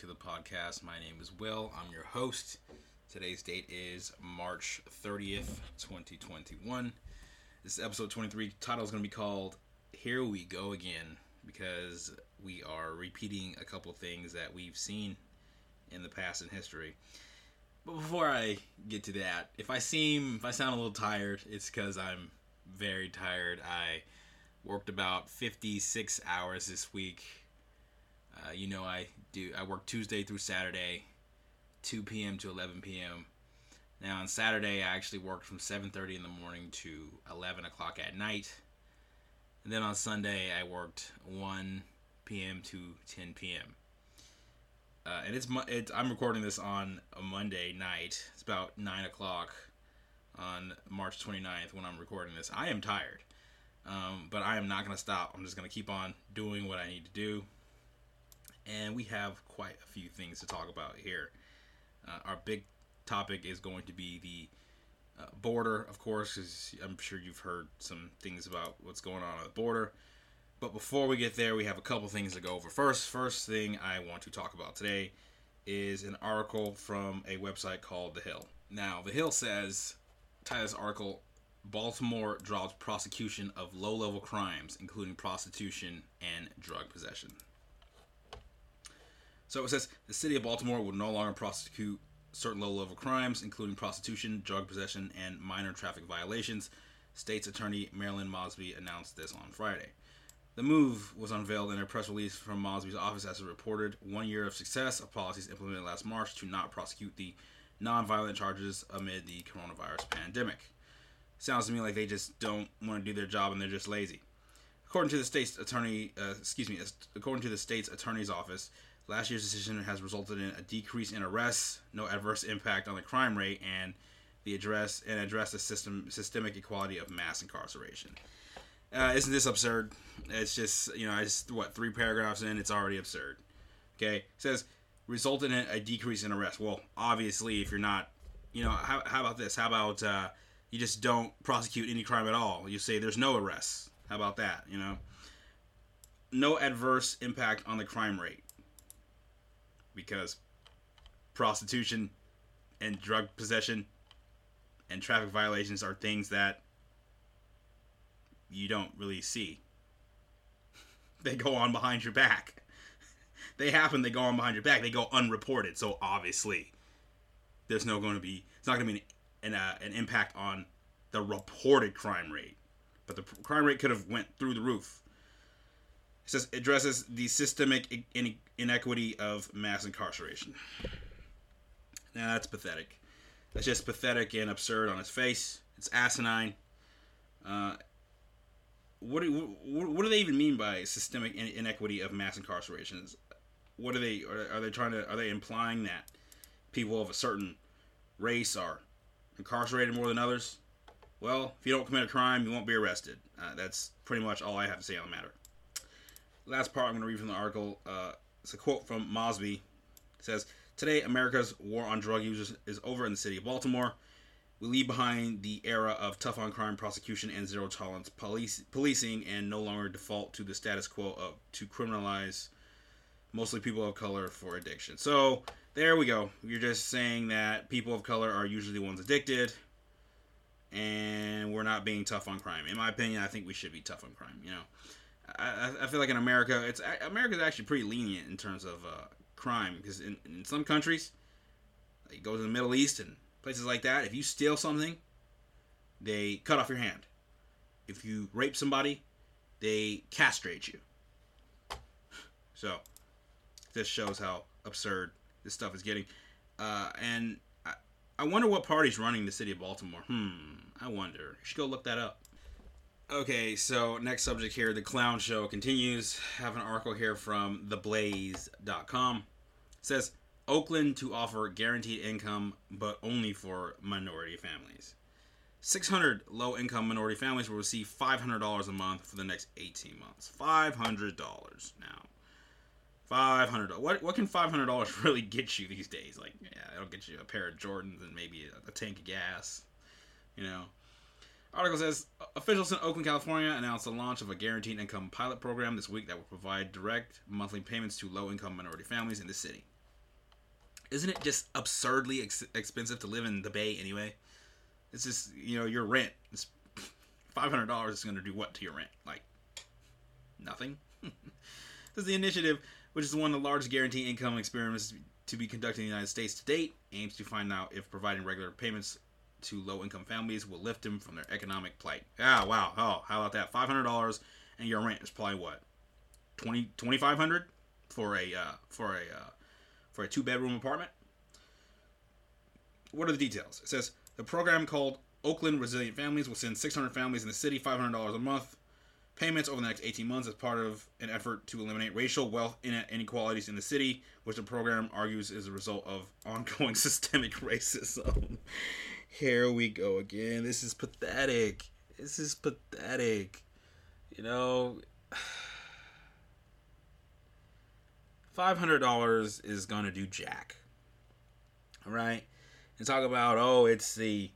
to the podcast. My name is Will. I'm your host. Today's date is March 30th, 2021. This is episode 23. Title is going to be called Here We Go Again because we are repeating a couple things that we've seen in the past in history. But before I get to that, if I seem, if I sound a little tired, it's because I'm very tired. I worked about 56 hours this week. Uh, you know, I do. I work Tuesday through Saturday, 2 p.m. to 11 p.m. Now on Saturday, I actually worked from 7:30 in the morning to 11 o'clock at night. And then on Sunday, I worked 1 p.m. to 10 p.m. Uh, and it's, it's I'm recording this on a Monday night. It's about nine o'clock on March 29th when I'm recording this. I am tired, um, but I am not going to stop. I'm just going to keep on doing what I need to do. And we have quite a few things to talk about here. Uh, our big topic is going to be the uh, border, of course, because I'm sure you've heard some things about what's going on on the border. But before we get there, we have a couple things to go over. First, first thing I want to talk about today is an article from a website called The Hill. Now, The Hill says, title article, Baltimore drops prosecution of low-level crimes, including prostitution and drug possession. So it says the city of Baltimore will no longer prosecute certain low-level crimes, including prostitution, drug possession, and minor traffic violations. State's Attorney Marilyn Mosby announced this on Friday. The move was unveiled in a press release from Mosby's office as it reported one year of success of policies implemented last March to not prosecute the nonviolent charges amid the coronavirus pandemic. Sounds to me like they just don't want to do their job and they're just lazy. According to the state's attorney, uh, excuse me, according to the state's attorney's office, last year's decision has resulted in a decrease in arrests, no adverse impact on the crime rate, and the address and address the system systemic equality of mass incarceration. Uh, isn't this absurd? It's just you know, I just what three paragraphs in, it's already absurd. Okay, it says resulted in a decrease in arrests. Well, obviously, if you're not, you know, how, how about this? How about uh, you just don't prosecute any crime at all? You say there's no arrests. How about that? You know, no adverse impact on the crime rate because prostitution and drug possession and traffic violations are things that you don't really see. they go on behind your back. they happen, they go on behind your back. They go unreported. So obviously, there's no going to be, it's not going to be an, an, uh, an impact on the reported crime rate. But the crime rate could have went through the roof. It says addresses the systemic inequity of mass incarceration. Now that's pathetic. That's just pathetic and absurd on its face. It's asinine. Uh, what do what do they even mean by systemic inequity of mass incarcerations? What are they are, are they trying to are they implying that people of a certain race are incarcerated more than others? Well, if you don't commit a crime, you won't be arrested. Uh, that's pretty much all I have to say on the matter. Last part I'm going to read from the article. Uh, it's a quote from Mosby. It says, Today, America's war on drug users is over in the city of Baltimore. We leave behind the era of tough on crime prosecution and zero tolerance police, policing and no longer default to the status quo of to criminalize mostly people of color for addiction. So there we go. You're just saying that people of color are usually the ones addicted and we're not being tough on crime. In my opinion, I think we should be tough on crime. You know, I, I feel like in America, it's America's actually pretty lenient in terms of uh, crime because in, in some countries, like go to the Middle East and places like that, if you steal something, they cut off your hand. If you rape somebody, they castrate you. So, this shows how absurd this stuff is getting. Uh, and I, I wonder what party's running the city of Baltimore. Hmm, I wonder. You should go look that up. Okay, so next subject here the clown show continues. Have an article here from theblaze.com. It says Oakland to offer guaranteed income, but only for minority families. 600 low income minority families will receive $500 a month for the next 18 months. $500 now. $500. What, what can $500 really get you these days? Like, yeah, it'll get you a pair of Jordans and maybe a, a tank of gas. You know? Article says officials in Oakland, California announced the launch of a guaranteed income pilot program this week that will provide direct monthly payments to low income minority families in the city. Isn't it just absurdly ex- expensive to live in the Bay anyway? It's just, you know, your rent. It's $500 is going to do what to your rent? Like, nothing. this is the initiative, which is one of the largest guaranteed income experiments to be conducted in the United States to date, aims to find out if providing regular payments to low income families will lift them from their economic plight. Ah, wow. Oh, how about that? $500 and your rent is probably what? 20 2500 for a uh, for a uh, for a two bedroom apartment. What are the details? It says the program called Oakland Resilient Families will send 600 families in the city $500 a month payments over the next 18 months as part of an effort to eliminate racial wealth inequalities in the city, which the program argues is a result of ongoing systemic racism. Here we go again. This is pathetic. This is pathetic. You know, $500 is going to do jack. All right? And talk about, oh, it's the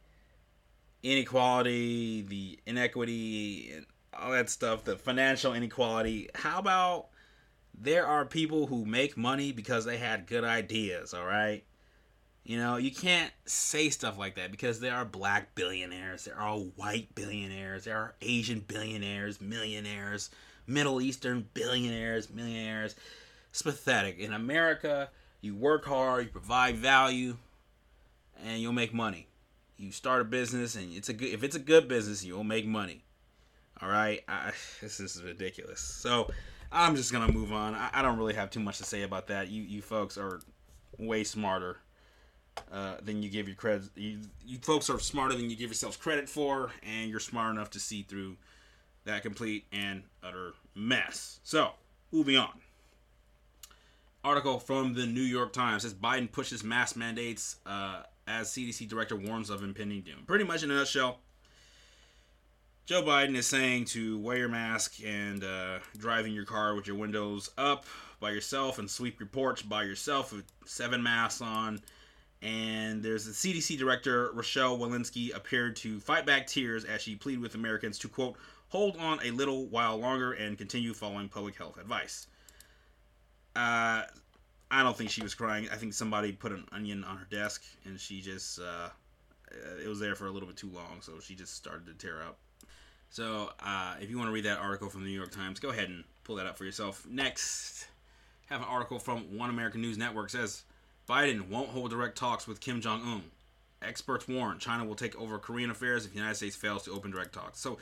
inequality, the inequity, and all that stuff, the financial inequality. How about there are people who make money because they had good ideas, all right? You know, you can't say stuff like that because there are black billionaires, there are white billionaires, there are Asian billionaires, millionaires, Middle Eastern billionaires, millionaires. It's pathetic. In America, you work hard, you provide value, and you'll make money. You start a business, and it's a good. If it's a good business, you'll make money. All right, I, this is ridiculous. So I'm just gonna move on. I, I, don't really have too much to say about that. You you folks are way smarter uh, than you give your credit. You, you folks are smarter than you give yourselves credit for, and you're smart enough to see through that complete and utter mess. So moving on article from the New York Times says Biden pushes mask mandates uh, as CDC director warns of impending doom. Pretty much in a nutshell, Joe Biden is saying to wear your mask and uh, drive in your car with your windows up by yourself and sweep your porch by yourself with seven masks on. And there's the CDC director, Rochelle Walensky, appeared to fight back tears as she pleaded with Americans to, quote, hold on a little while longer and continue following public health advice. Uh, I don't think she was crying. I think somebody put an onion on her desk and she just uh, it was there for a little bit too long, so she just started to tear up. So uh, if you want to read that article from the New York Times, go ahead and pull that up for yourself. Next, have an article from One American News Network says Biden won't hold direct talks with Kim Jong Un. Experts warn China will take over Korean affairs if the United States fails to open direct talks. So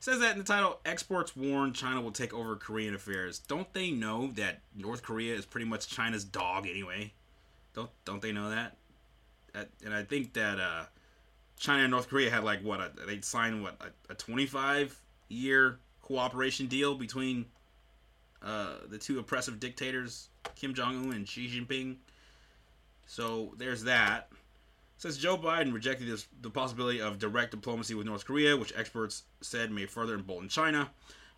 says that in the title experts warn china will take over korean affairs don't they know that north korea is pretty much china's dog anyway don't don't they know that and i think that uh, china and north korea had like what a, they signed what a, a 25 year cooperation deal between uh, the two oppressive dictators kim jong-un and xi jinping so there's that Since Joe Biden rejected this, the possibility of direct diplomacy with North Korea, which experts said may further embolden China.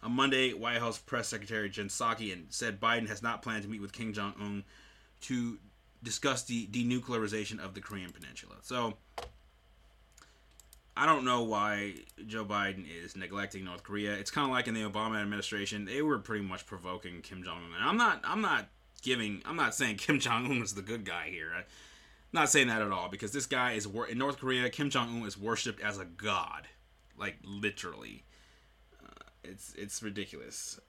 On Monday, White House Press Secretary Jen Psaki said Biden has not planned to meet with Kim Jong Un to discuss the denuclearization of the Korean Peninsula. So, I don't know why Joe Biden is neglecting North Korea. It's kind of like in the Obama administration; they were pretty much provoking Kim Jong Un. I'm not, I'm not giving, I'm not saying Kim Jong Un is the good guy here. I'm not saying that at all because this guy is in North Korea. Kim Jong Un is worshipped as a god, like literally. Uh, it's it's ridiculous.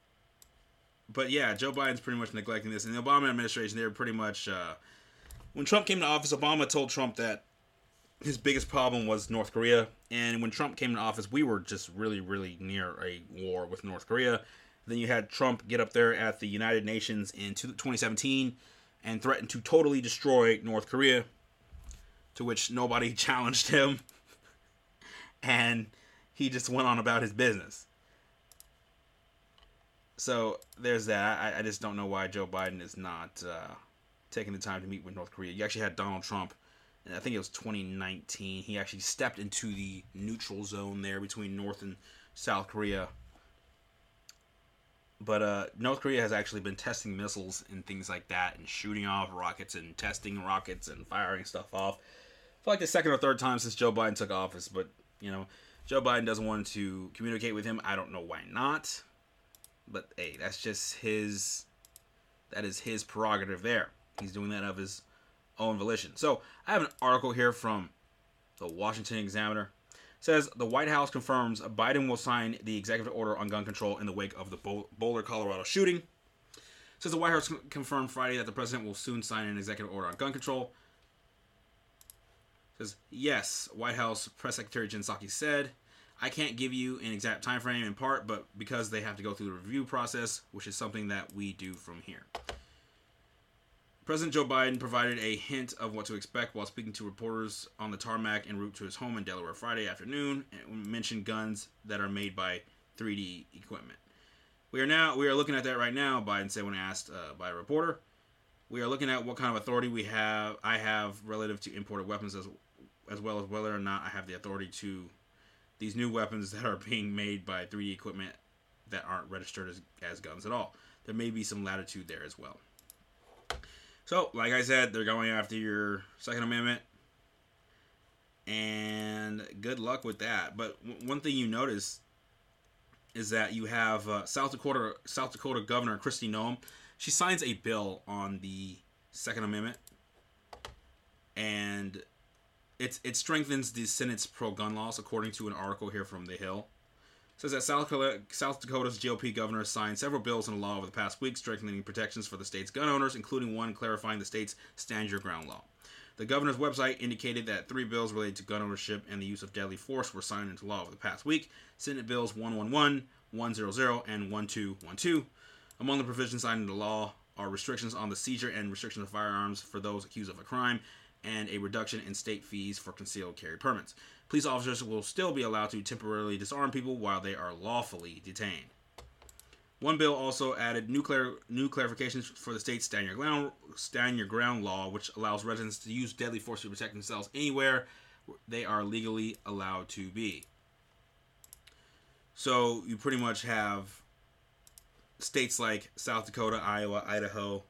But yeah, Joe Biden's pretty much neglecting this. In the Obama administration, they were pretty much uh, when Trump came to office. Obama told Trump that his biggest problem was North Korea, and when Trump came to office, we were just really really near a war with North Korea. Then you had Trump get up there at the United Nations in 2017 and threatened to totally destroy North Korea, to which nobody challenged him. and he just went on about his business. So there's that. I, I just don't know why Joe Biden is not uh, taking the time to meet with North Korea. You actually had Donald Trump, and I think it was 2019. He actually stepped into the neutral zone there between North and South Korea but uh, North Korea has actually been testing missiles and things like that, and shooting off rockets and testing rockets and firing stuff off for like the second or third time since Joe Biden took office. But you know, Joe Biden doesn't want to communicate with him. I don't know why not. But hey, that's just his that is his prerogative there. He's doing that of his own volition. So I have an article here from the Washington Examiner. Says the White House confirms Biden will sign the executive order on gun control in the wake of the Boulder, Colorado shooting. Says the White House confirmed Friday that the president will soon sign an executive order on gun control. Says yes, White House press secretary Jen Psaki said I can't give you an exact time frame in part, but because they have to go through the review process, which is something that we do from here. President Joe Biden provided a hint of what to expect while speaking to reporters on the tarmac en route to his home in Delaware Friday afternoon and mentioned guns that are made by 3D equipment. We are now we are looking at that right now, Biden said when asked uh, by a reporter. We are looking at what kind of authority we have I have relative to imported weapons as as well as whether or not I have the authority to these new weapons that are being made by 3D equipment that aren't registered as, as guns at all. There may be some latitude there as well. So, like I said, they're going after your Second Amendment. And good luck with that. But w- one thing you notice is that you have uh, South Dakota South Dakota Governor Kristi Noem. She signs a bill on the Second Amendment, and it, it strengthens the Senate's pro gun laws, according to an article here from The Hill. Says that South, Dakota's GOP governor signed several bills into law over the past week, strengthening protections for the state's gun owners, including one clarifying the state's stand your ground law. The governor's website indicated that three bills related to gun ownership and the use of deadly force were signed into law over the past week Senate Bills 111, 100, and 1212. Among the provisions signed into law are restrictions on the seizure and restriction of firearms for those accused of a crime, and a reduction in state fees for concealed carry permits. Police officers will still be allowed to temporarily disarm people while they are lawfully detained. One bill also added new, clar- new clarifications for the state's stand your, ground, stand your ground law, which allows residents to use deadly force to protect themselves anywhere they are legally allowed to be. So you pretty much have states like South Dakota, Iowa, Idaho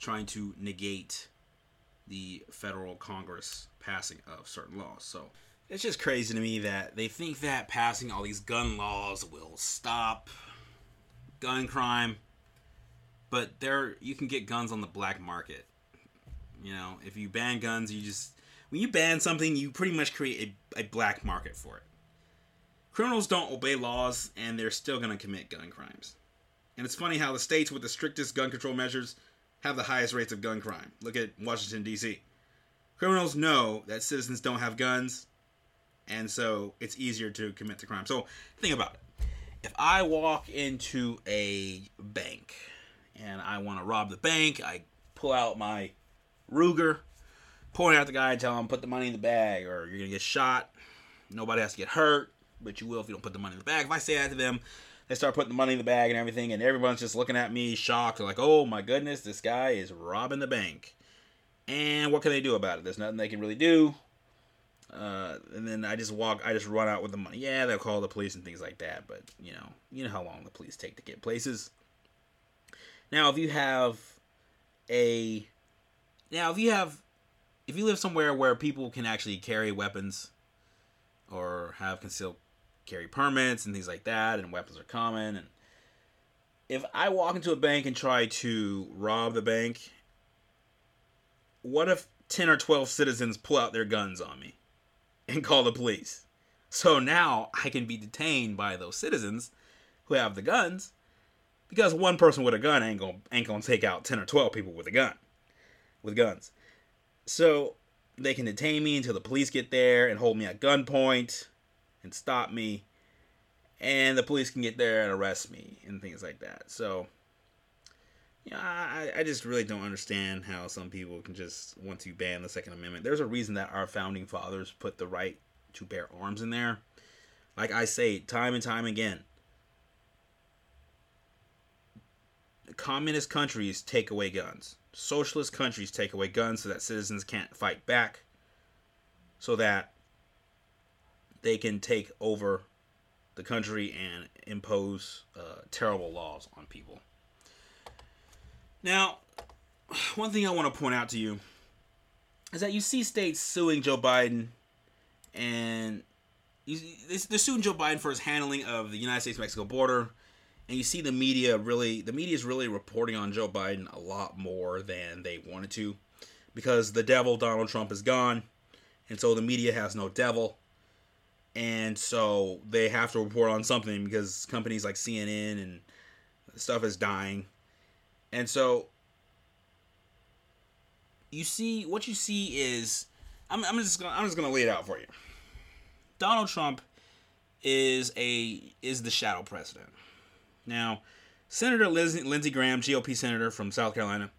trying to negate the federal Congress passing of certain laws. So it's just crazy to me that they think that passing all these gun laws will stop gun crime, but there you can get guns on the black market. You know, if you ban guns, you just when you ban something, you pretty much create a, a black market for it. Criminals don't obey laws, and they're still going to commit gun crimes. And it's funny how the states with the strictest gun control measures have the highest rates of gun crime. Look at Washington, D.C. Criminals know that citizens don't have guns, and so it's easier to commit the crime. So think about it. If I walk into a bank and I want to rob the bank, I pull out my Ruger, point at the guy and tell him put the money in the bag or you're gonna get shot. Nobody has to get hurt, but you will if you don't put the money in the bag. If I say that to them, they start putting the money in the bag and everything, and everyone's just looking at me shocked, They're like, oh my goodness, this guy is robbing the bank. And what can they do about it? There's nothing they can really do. Uh, and then I just walk, I just run out with the money. Yeah, they'll call the police and things like that, but you know, you know how long the police take to get places. Now, if you have a, now if you have, if you live somewhere where people can actually carry weapons, or have concealed carry permits and things like that, and weapons are common. And if I walk into a bank and try to rob the bank, what if 10 or 12 citizens pull out their guns on me and call the police? So now I can be detained by those citizens who have the guns because one person with a gun ain't gonna, ain't gonna take out 10 or 12 people with a gun, with guns. So they can detain me until the police get there and hold me at gunpoint and stop me, and the police can get there and arrest me and things like that. So, yeah, I, I just really don't understand how some people can just want to ban the Second Amendment. There's a reason that our founding fathers put the right to bear arms in there. Like I say time and time again, communist countries take away guns. Socialist countries take away guns so that citizens can't fight back, so that they can take over the country and impose uh, terrible laws on people. Now, one thing I want to point out to you is that you see states suing Joe Biden and they're suing Joe Biden for his handling of the United States Mexico border, and you see the media really the media is really reporting on Joe Biden a lot more than they wanted to, because the devil Donald Trump is gone, and so the media has no devil, and so they have to report on something because companies like CNN and stuff is dying, and so you see what you see is I'm, I'm just gonna I'm just gonna lay it out for you. Donald Trump is a is the shadow president. Now, Senator Lindsey, Lindsey Graham, GOP senator from South Carolina,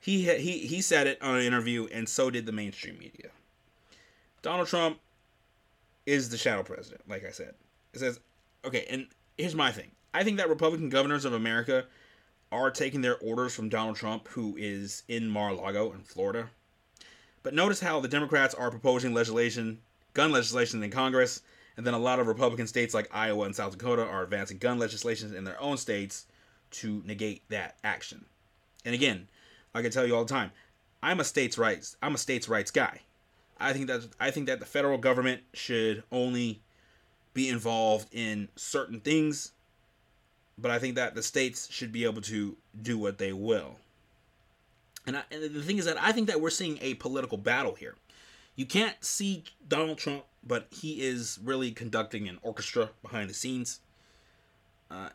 he he he said it on an interview, and so did the mainstream media. Donald Trump is the shadow president, like I said. It says, okay, and here's my thing. I think that Republican governors of America are taking their orders from Donald Trump, who is in Mar-a-Lago in Florida. But notice how the Democrats are proposing legislation, gun legislation in Congress, and then a lot of Republican states like Iowa and South Dakota are advancing gun legislation in their own states to negate that action. And again, I can tell you all the time, I'm a states' rights I'm a states' rights guy. I think that I think that the federal government should only be involved in certain things but I think that the states should be able to do what they will. And, I, and the thing is that I think that we're seeing a political battle here. You can't see Donald Trump, but he is really conducting an orchestra behind the scenes. Uh,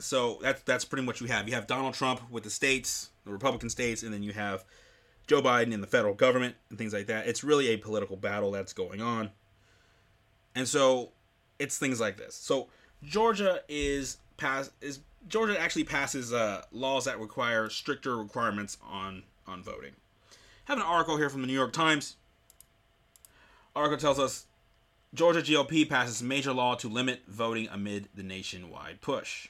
so that's that's pretty much what you have. You have Donald Trump with the states, the Republican states, and then you have Joe Biden in the federal government and things like that. It's really a political battle that's going on. And so it's things like this. So Georgia is pass is Georgia actually passes uh, laws that require stricter requirements on on voting. I have an article here from the New York Times. Article tells us Georgia GOP passes major law to limit voting amid the nationwide push.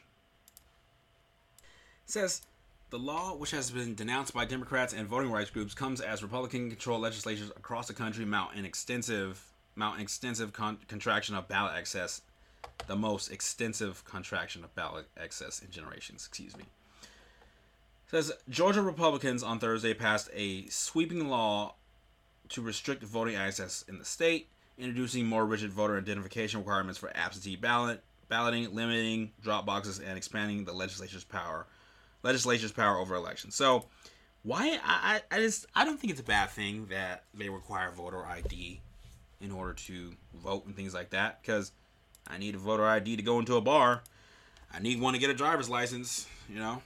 It says the law, which has been denounced by Democrats and voting rights groups, comes as Republican-controlled legislatures across the country mount an extensive mount an extensive con- contraction of ballot access the most extensive contraction of ballot excess in generations. Excuse me. It says Georgia Republicans on Thursday passed a sweeping law to restrict voting access in the state, introducing more rigid voter identification requirements for absentee ballot balloting, limiting drop boxes, and expanding the legislature's power legislature's power over elections. So why I, I just I don't think it's a bad thing that they require voter ID in order to vote and things like that because I need a voter ID to go into a bar. I need one to get a driver's license. You know,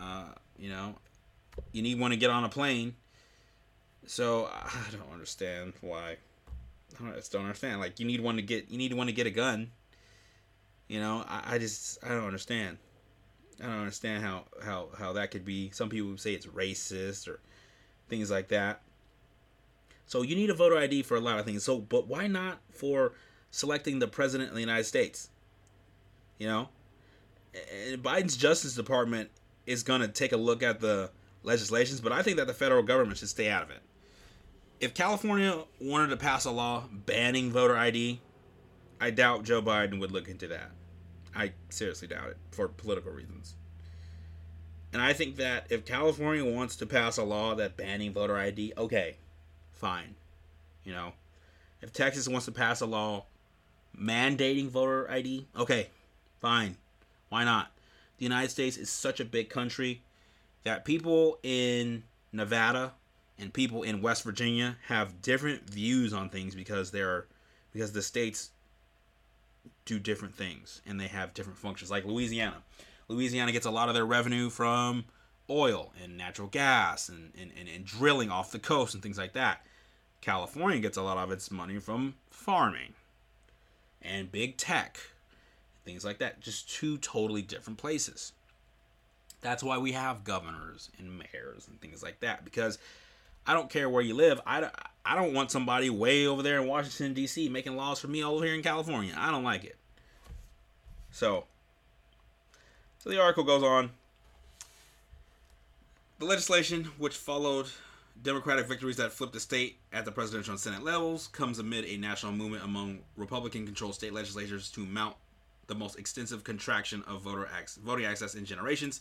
uh, you know, you need one to get on a plane. So I don't understand why. I, just don't understand. Like you need one to get you need one to get a gun. You know, I, I just I don't understand. I don't understand how, how how that could be. Some people say it's racist or things like that. So you need a voter ID for a lot of things. So, but why not for selecting the president of the United States. You know, and Biden's Justice Department is going to take a look at the legislations, but I think that the federal government should stay out of it. If California wanted to pass a law banning voter ID, I doubt Joe Biden would look into that. I seriously doubt it for political reasons. And I think that if California wants to pass a law that banning voter ID, okay, fine. You know, if Texas wants to pass a law mandating voter ID, okay, fine. Why not? The United States is such a big country that people in Nevada and people in West Virginia have different views on things because they're because the states do different things and they have different functions. Like Louisiana. Louisiana gets a lot of their revenue from oil and natural gas and, and, and, and drilling off the coast and things like that. California gets a lot of its money from farming and big tech, things like that. Just two totally different places. That's why we have governors and mayors and things like that because I don't care where you live. I, I don't want somebody way over there in Washington, D.C. making laws for me over here in California. I don't like it. So, so the article goes on. The legislation, which followed Democratic victories that flip the state at the presidential and Senate levels comes amid a national movement among Republican controlled state legislatures to mount the most extensive contraction of voter ac- voting access in generations.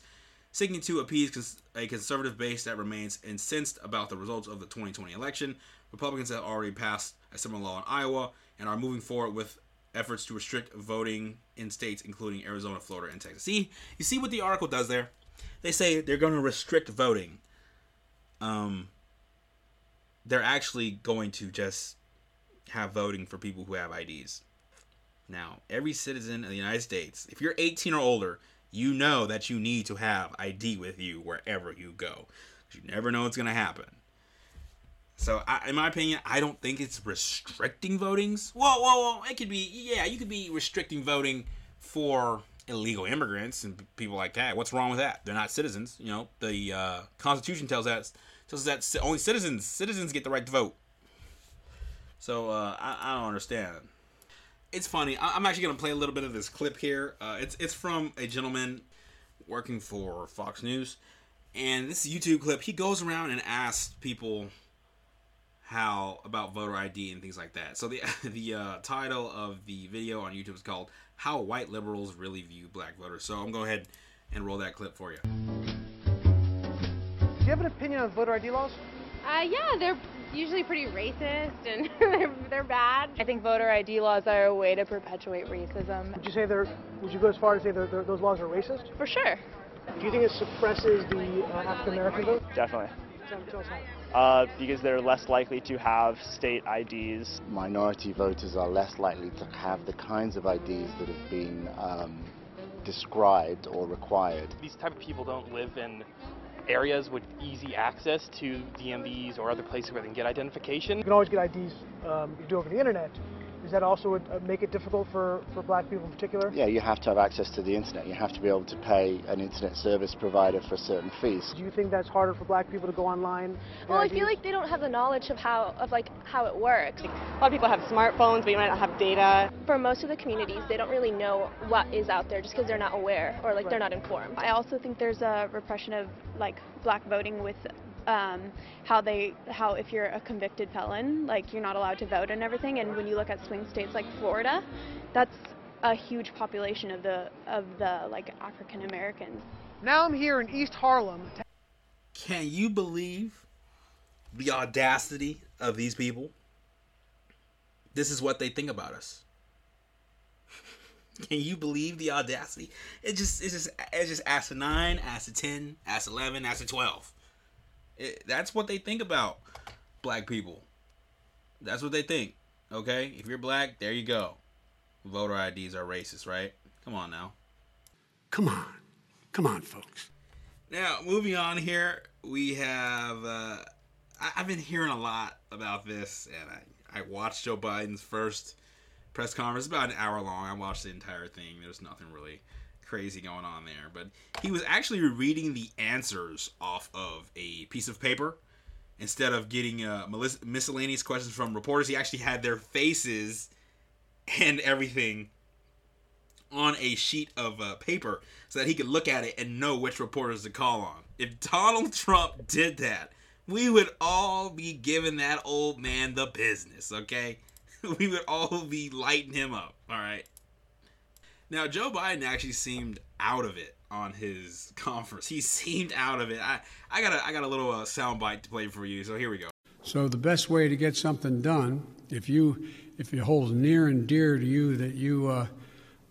seeking to appease a conservative base that remains incensed about the results of the 2020 election. Republicans have already passed a similar law in Iowa and are moving forward with efforts to restrict voting in states including Arizona, Florida, and Texas. See, you see what the article does there? They say they're going to restrict voting. Um, they're actually going to just have voting for people who have IDs. Now, every citizen of the United States, if you're 18 or older, you know that you need to have ID with you wherever you go. You never know what's going to happen. So, I, in my opinion, I don't think it's restricting votings. Well, well, well, it could be, yeah, you could be restricting voting for illegal immigrants and people like that. What's wrong with that? They're not citizens. You know, the uh, Constitution tells us us that only citizens citizens get the right to vote. So uh, I, I don't understand. It's funny. I, am actually gonna play a little bit of this clip here. Uh, it's it's from a gentleman working for Fox News, and this YouTube clip. He goes around and asks people how about voter ID and things like that. So the the uh, title of the video on YouTube is called "How White Liberals Really View Black Voters." So I'm going to go ahead and roll that clip for you. Do you have an opinion on voter ID laws? Uh, yeah, they're usually pretty racist and they're, they're bad. I think voter ID laws are a way to perpetuate racism. Would you say they're? Would you go as far as say they're, they're, those laws are racist? For sure. Do you think it suppresses the uh, African American vote? Definitely. Tell, tell us how. Uh, because they're less likely to have state IDs. Minority voters are less likely to have the kinds of IDs that have been um, described or required. These type of people don't live in areas with easy access to DMVs or other places where they can get identification. You can always get IDs um, you do over the internet. Does that also would uh, make it difficult for, for black people in particular? Yeah, you have to have access to the internet. You have to be able to pay an internet service provider for certain fees. Do you think that's harder for black people to go online? Well, I feel like they don't have the knowledge of how of like how it works. A lot of people have smartphones, but you might not have data. For most of the communities, they don't really know what is out there just because they're not aware or like right. they're not informed. I also think there's a repression of like black voting with um, how they how if you're a convicted felon, like you're not allowed to vote and everything. And when you look at swing states like Florida, that's a huge population of the of the like African Americans. Now I'm here in East Harlem. Can you believe the audacity of these people? This is what they think about us. Can you believe the audacity? It just it's just it's just ask a nine, ask a ten, ask eleven, ask a twelve. It, that's what they think about black people. That's what they think. Okay? If you're black, there you go. Voter IDs are racist, right? Come on now. Come on. Come on, folks. Now, moving on here, we have. Uh, I, have been hearing a lot about this, and I, I watched Joe Biden's first press conference, about an hour long. I watched the entire thing. There's nothing really crazy going on there. But he was actually reading the answers off of a piece of paper instead of getting uh, miscellaneous questions from reporters. He actually had their faces and everything on a sheet of uh, paper so that he could look at it and know which reporters to call on. If Donald Trump did that, we would all be giving that old man the business, okay? We would all be lighting him up, all right? Now, Joe Biden actually seemed out of it on his conference. He seemed out of it. I, I got a, I got a little uh, soundbite to play for you. So here we go. So the best way to get something done, if you, if it holds near and dear to you that you uh,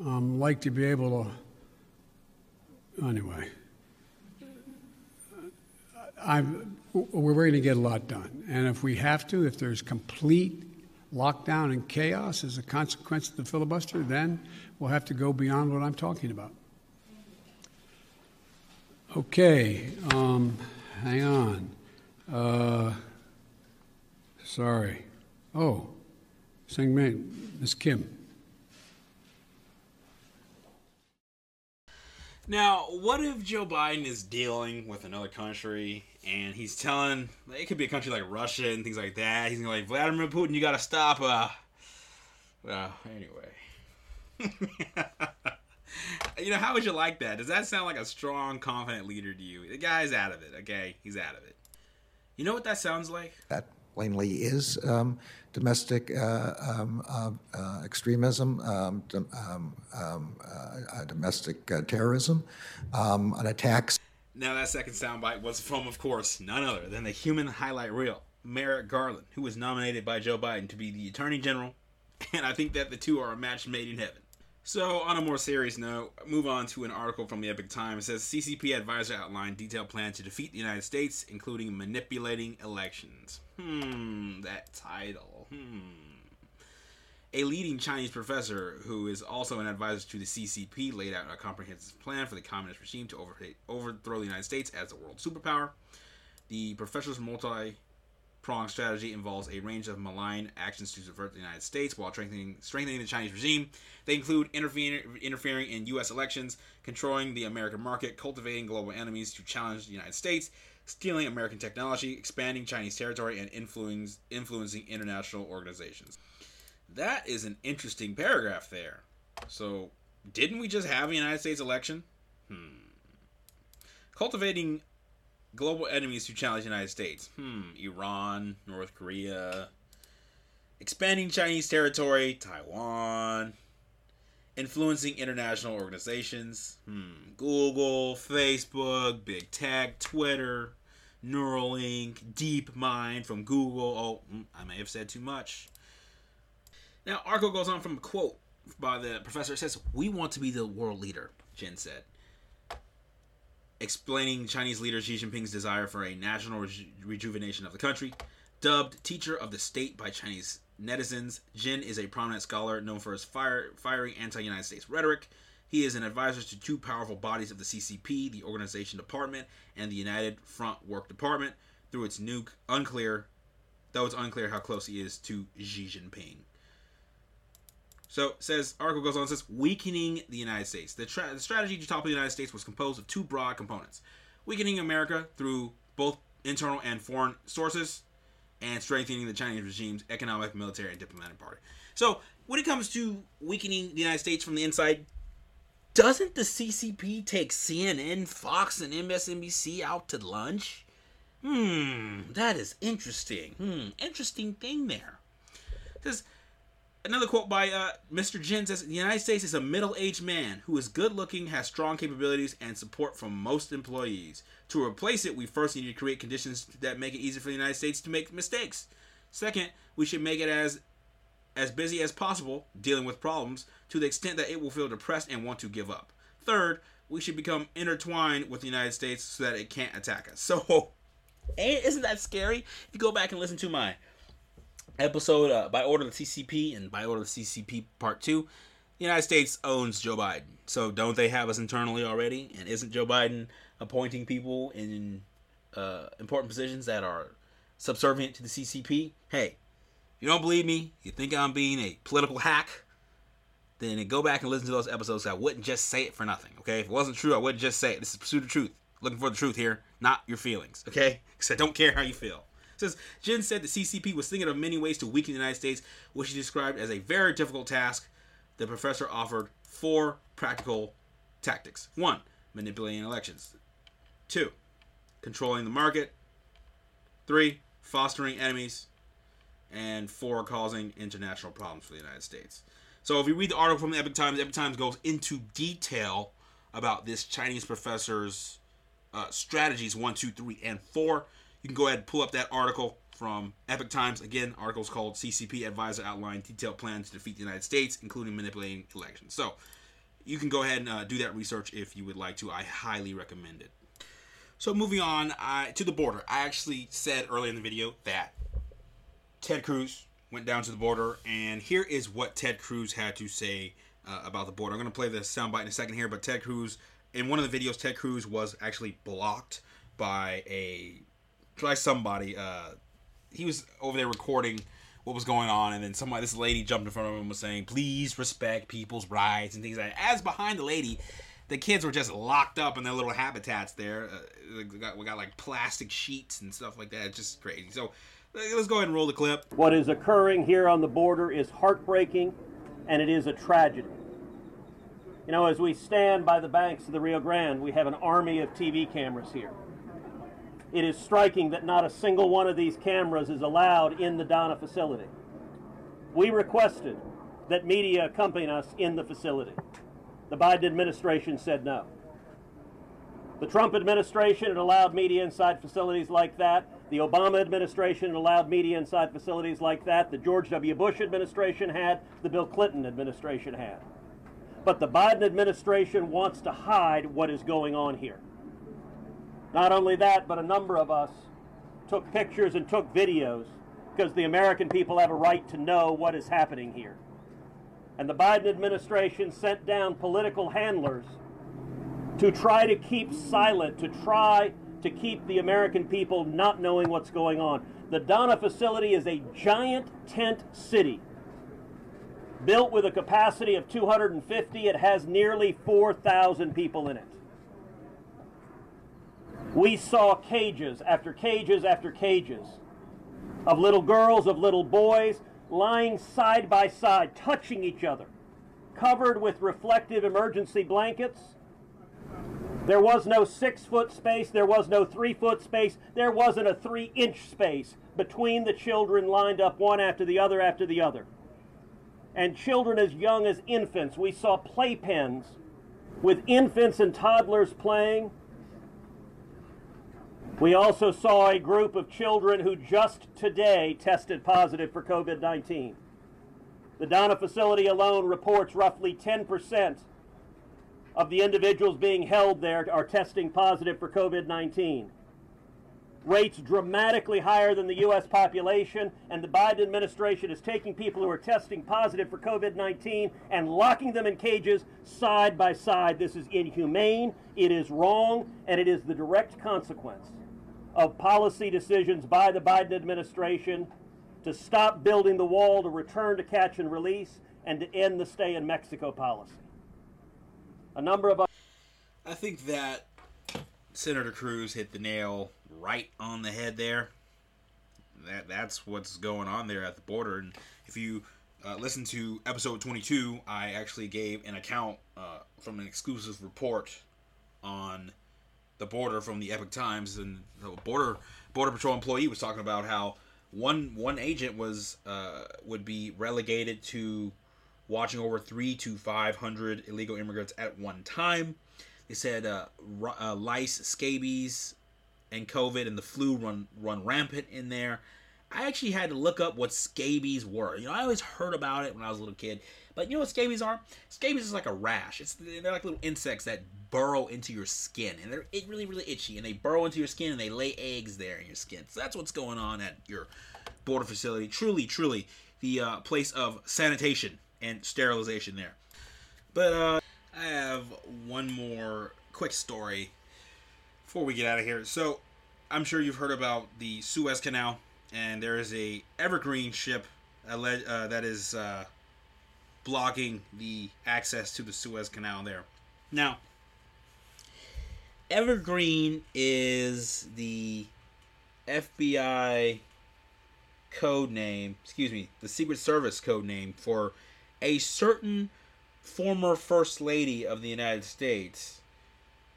um, like to be able to, anyway, I'm, we're going to get a lot done. And if we have to, if there's complete lockdown and chaos as a consequence of the filibuster, then we'll have to go beyond what I'm talking about. Okay, um, hang on. Uh, sorry. Oh, Seung Min, Miss Kim. Now, what if Joe Biden is dealing with another country and he's telling it could be a country like Russia and things like that. He's like Vladimir Putin, you gotta stop. Uh, well, anyway, you know how would you like that? Does that sound like a strong, confident leader to you? The guy's out of it. Okay, he's out of it. You know what that sounds like? That plainly is um, domestic uh, um, uh, uh, extremism, um, um, um uh, domestic uh, terrorism, um, an attack. Now, that second soundbite was from, of course, none other than the human highlight reel, Merrick Garland, who was nominated by Joe Biden to be the Attorney General, and I think that the two are a match made in heaven. So, on a more serious note, move on to an article from the Epoch Times. It says CCP advisor outlined detailed plan to defeat the United States, including manipulating elections. Hmm, that title. Hmm. A leading Chinese professor who is also an advisor to the CCP laid out a comprehensive plan for the communist regime to overthrow the United States as a world superpower. The professor's multi pronged strategy involves a range of malign actions to subvert the United States while strengthening, strengthening the Chinese regime. They include interfering, interfering in U.S. elections, controlling the American market, cultivating global enemies to challenge the United States, stealing American technology, expanding Chinese territory, and influence, influencing international organizations. That is an interesting paragraph there. So, didn't we just have a United States election? Hmm. Cultivating global enemies who challenge the United States. Hmm. Iran, North Korea. Expanding Chinese territory, Taiwan. Influencing international organizations. Hmm. Google, Facebook, Big Tech, Twitter, Neuralink, DeepMind from Google. Oh, hmm, I may have said too much. Now, article goes on from a quote by the professor. It says, We want to be the world leader, Jin said. Explaining Chinese leader Xi Jinping's desire for a national reju- rejuvenation of the country. Dubbed teacher of the state by Chinese netizens, Jin is a prominent scholar known for his fire, fiery anti United States rhetoric. He is an advisor to two powerful bodies of the CCP, the Organization Department and the United Front Work Department, through its nuke, unclear, though it's unclear how close he is to Xi Jinping. So says article goes on says weakening the United States. The, tra- the strategy to topple the United States was composed of two broad components: weakening America through both internal and foreign sources, and strengthening the Chinese regime's economic, military, and diplomatic party. So when it comes to weakening the United States from the inside, doesn't the CCP take CNN, Fox, and MSNBC out to lunch? Hmm, that is interesting. Hmm, interesting thing there. Because another quote by uh, Mr. Jin says The United States is a middle aged man who is good looking, has strong capabilities, and support from most employees. To replace it, we first need to create conditions that make it easy for the United States to make mistakes. Second, we should make it as as busy as possible dealing with problems to the extent that it will feel depressed and want to give up. Third, we should become intertwined with the United States so that it can't attack us. So, isn't that scary? If you go back and listen to my episode uh, by order of the CCP and by order of the CCP Part Two, the United States owns Joe Biden. So don't they have us internally already? And isn't Joe Biden appointing people in uh, important positions that are subservient to the CCP? Hey, you don't believe me, you think I'm being a political hack, then go back and listen to those episodes. I wouldn't just say it for nothing, okay? If it wasn't true, I wouldn't just say it. This is pursuit of truth. Looking for the truth here, not your feelings, okay? Because I don't care how you feel says Jin said the CCP was thinking of many ways to weaken the United States, which he described as a very difficult task. The professor offered four practical tactics: one, manipulating elections; two, controlling the market; three, fostering enemies; and four, causing international problems for the United States. So if you read the article from the Epoch Times, Epoch Times goes into detail about this Chinese professor's uh, strategies one, two, three, and four. Can go ahead and pull up that article from Epoch Times. Again, article's called CCP Advisor Outlined Detailed Plan to Defeat the United States, including manipulating elections. So you can go ahead and uh, do that research if you would like to. I highly recommend it. So moving on I, to the border. I actually said earlier in the video that Ted Cruz went down to the border, and here is what Ted Cruz had to say uh, about the border. I'm going to play the soundbite in a second here, but Ted Cruz, in one of the videos, Ted Cruz was actually blocked by a by somebody. Uh, he was over there recording what was going on, and then somebody, this lady jumped in front of him and was saying, "Please respect people's rights" and things like that. As behind the lady, the kids were just locked up in their little habitats there. Uh, we, got, we got like plastic sheets and stuff like that. It's just crazy. So let's go ahead and roll the clip. What is occurring here on the border is heartbreaking, and it is a tragedy. You know, as we stand by the banks of the Rio Grande, we have an army of TV cameras here. It is striking that not a single one of these cameras is allowed in the Donna facility. We requested that media accompany us in the facility. The Biden administration said no. The Trump administration allowed media inside facilities like that. The Obama administration allowed media inside facilities like that. The George W. Bush administration had. The Bill Clinton administration had. But the Biden administration wants to hide what is going on here. Not only that, but a number of us took pictures and took videos because the American people have a right to know what is happening here. And the Biden administration sent down political handlers to try to keep silent, to try to keep the American people not knowing what's going on. The Donna facility is a giant tent city. Built with a capacity of 250, it has nearly 4,000 people in it. We saw cages after cages after cages of little girls, of little boys, lying side by side, touching each other, covered with reflective emergency blankets. There was no six foot space, there was no three foot space, there wasn't a three inch space between the children lined up one after the other after the other. And children as young as infants, we saw playpens with infants and toddlers playing. We also saw a group of children who just today tested positive for COVID 19. The Donna facility alone reports roughly 10% of the individuals being held there are testing positive for COVID 19. Rates dramatically higher than the U.S. population, and the Biden administration is taking people who are testing positive for COVID 19 and locking them in cages side by side. This is inhumane, it is wrong, and it is the direct consequence of policy decisions by the Biden administration to stop building the wall, to return to catch and release, and to end the stay in Mexico policy. A number of I think that Senator Cruz hit the nail right on the head there. That that's what's going on there at the border. And if you uh, listen to episode 22, I actually gave an account uh, from an exclusive report on the border from the Epoch Times, and the border border patrol employee was talking about how one one agent was uh, would be relegated to watching over three to five hundred illegal immigrants at one time. They said uh, uh, lice, scabies, and COVID and the flu run run rampant in there. I actually had to look up what scabies were. You know, I always heard about it when I was a little kid, but you know what scabies are? Scabies is like a rash. It's they're like little insects that burrow into your skin, and they're really really itchy, and they burrow into your skin and they lay eggs there in your skin. So that's what's going on at your border facility. Truly, truly, the uh, place of sanitation and sterilization there. But uh, I have one more quick story before we get out of here. So I'm sure you've heard about the Suez Canal, and there is a Evergreen ship uh, that is uh, blocking the access to the Suez Canal there. Now, Evergreen is the FBI code name, excuse me, the Secret Service code name for a certain former First Lady of the United States.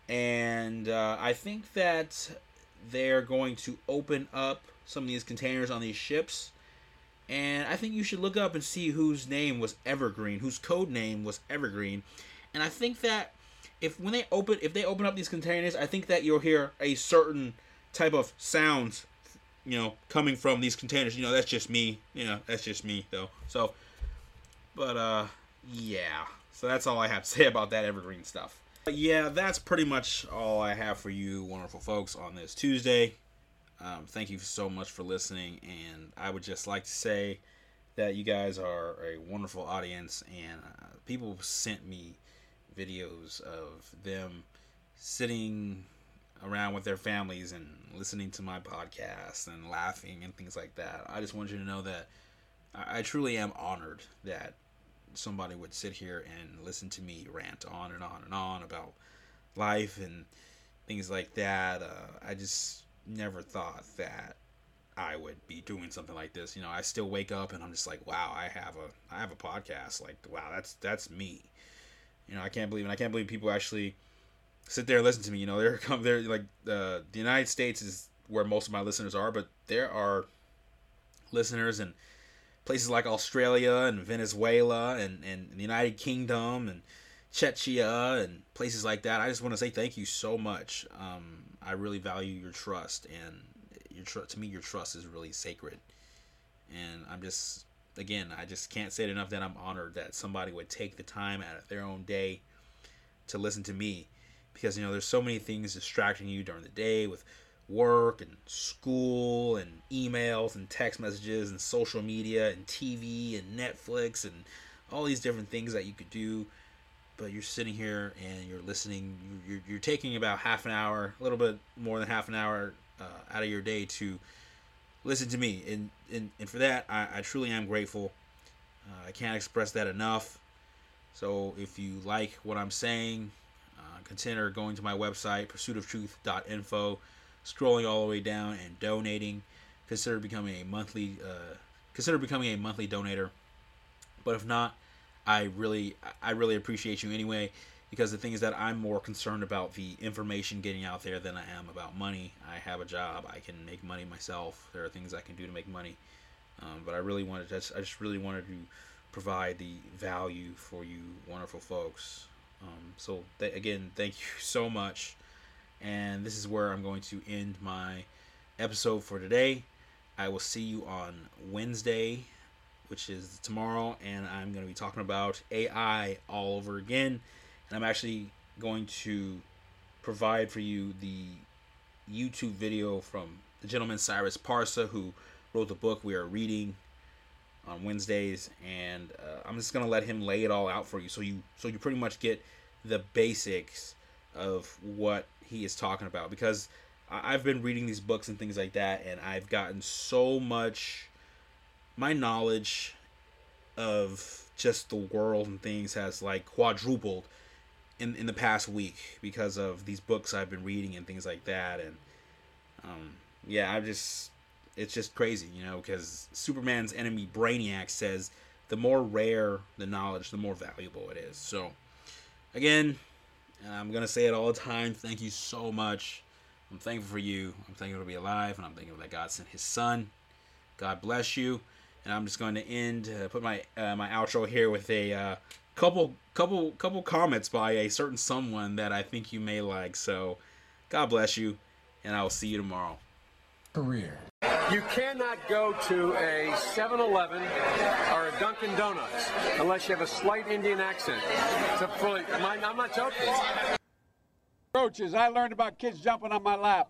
And uh, I think that they're going to open up some of these containers on these ships. And I think you should look up and see whose name was Evergreen, whose code name was Evergreen. And I think that if when they open if they open up these containers, I think that you'll hear a certain type of sounds, you know, coming from these containers. You know, that's just me. You know, that's just me though. So but uh yeah. So that's all I have to say about that evergreen stuff. But yeah, that's pretty much all I have for you, wonderful folks, on this Tuesday. Um, thank you so much for listening, and I would just like to say that you guys are a wonderful audience, and uh, people sent me videos of them sitting around with their families and listening to my podcast and laughing and things like that. I just want you to know that I, truly am honored that somebody would sit here and listen to me rant on and on and on about life and things like that. Uh, I just never thought that I would be doing something like this. You know, I still wake up and I'm just like, wow, I have a I have a podcast. Like, wow, that's that's me. You know, I can't believe and I can't believe people actually sit there and listen to me. You know, they're come they're like uh, the United States is where most of my listeners are, but there are listeners and places like Australia and Venezuela and, and the United Kingdom and Czechia and places like that. I just want to say thank you so much. Um, I really value your trust, and your tr- to me, your trust is really sacred. And I'm just, again, I just can't say it enough that I'm honored that somebody would take the time out of their own day to listen to me, because you know there's so many things distracting you during the day with work and school and emails and text messages and social media and TV and Netflix and all these different things that you could do but you're sitting here and you're listening. You're, you're taking about half an hour, a little bit more than half an hour uh, out of your day to listen to me. And, and, and for that, I, I truly am grateful. Uh, I can't express that enough. So if you like what I'm saying, uh, consider going to my website, pursuitoftruth.info, scrolling all the way down and donating. Consider becoming a monthly, uh, consider becoming a monthly donator. But if not, I really I really appreciate you anyway because the thing is that I'm more concerned about the information getting out there than I am about money. I have a job. I can make money myself. There are things I can do to make money. Um, but I really wanted to, I just really wanted to provide the value for you wonderful folks. Um, so th- again, thank you so much. And this is where I'm going to end my episode for today. I will see you on Wednesday which is tomorrow, and I'm going to be talking about AI all over again. And I'm actually going to provide for you the YouTube video from the gentleman Cyrus Parsa, who wrote the book we are reading on Wednesdays, and uh, I'm just gonna let him lay it all out for you, so you so you pretty much get the basics of what he is talking about. Because I've been reading these books and things like that, and I've gotten so much my knowledge of just the world and things has like quadrupled in in the past week because of these books I've been reading and things like that. And um yeah I just it's just crazy you know because Superman's enemy Brainiac says the more rare the knowledge the more valuable it is. So again I'm gonna say it all the time. Thank you so much. I'm thankful for you. I'm thankful to be alive and I'm thankful that God sent his son. God bless you and I'm just going to end uh, put my uh, my outro here with a uh, couple couple couple comments by a certain someone that I think you may like. So, God bless you, and I will see you tomorrow. Career. You cannot go to a 7-Eleven or a Dunkin' Donuts unless you have a slight Indian accent. So fully, I, I'm not joking. Roaches, I learned about kids jumping on my lap.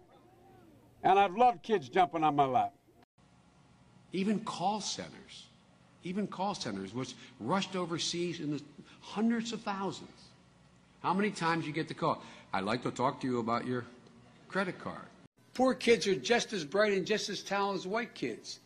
And I've loved kids jumping on my lap even call centers, even call centers, which rushed overseas in the hundreds of thousands. How many times you get the call? I'd like to talk to you about your credit card. Poor kids are just as bright and just as talented as white kids.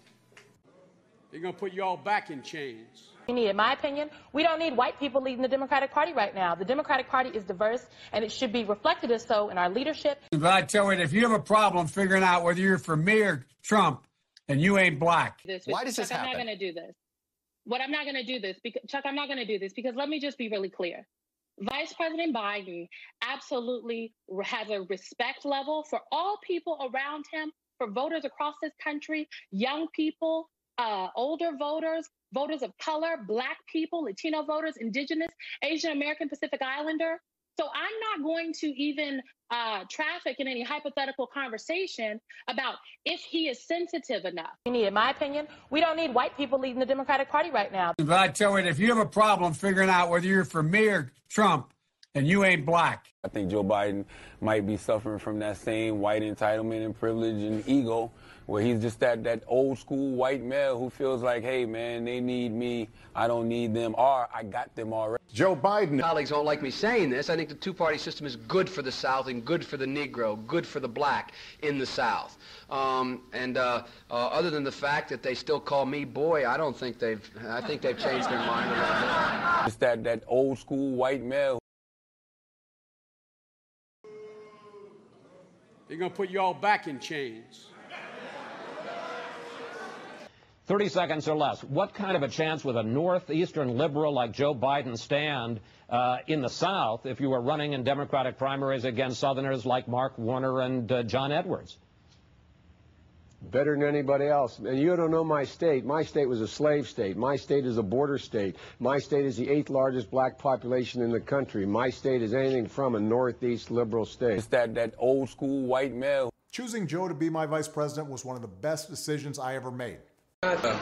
They're going to put you all back in chains. We need, in my opinion, we don't need white people leading the Democratic Party right now. The Democratic Party is diverse, and it should be reflected as so in our leadership. But I tell you, if you have a problem figuring out whether you're for me or Trump, and you ain't black. This, Why does Chuck, this happen? I'm not going to do this. What I'm not going to do this because Chuck, I'm not going to do this because let me just be really clear. Vice President Biden absolutely has a respect level for all people around him, for voters across this country, young people, uh, older voters, voters of color, black people, Latino voters, indigenous, Asian American, Pacific Islander. So I'm not going to even uh, traffic in any hypothetical conversation about if he is sensitive enough. We need, in my opinion, we don't need white people leading the Democratic Party right now. But I tell you, if you have a problem figuring out whether you're for me or Trump, and you ain't black. I think Joe Biden might be suffering from that same white entitlement and privilege and ego where he's just that, that old school white male who feels like, hey, man, they need me, I don't need them, or I got them already. Joe Biden. Colleagues don't like me saying this. I think the two-party system is good for the South and good for the Negro, good for the black in the South. Um, and uh, uh, other than the fact that they still call me boy, I don't think they've, I think they've changed their mind a little. It's that, that old school white male. They're going to put you all back in chains. 30 seconds or less. What kind of a chance would a northeastern liberal like Joe Biden stand uh, in the South if you were running in Democratic primaries against Southerners like Mark Warner and uh, John Edwards? better than anybody else. And you don't know my state. My state was a slave state. My state is a border state. My state is the eighth largest black population in the country. My state is anything from a northeast liberal state. It's that, that old school white male. Choosing Joe to be my vice president was one of the best decisions I ever made. это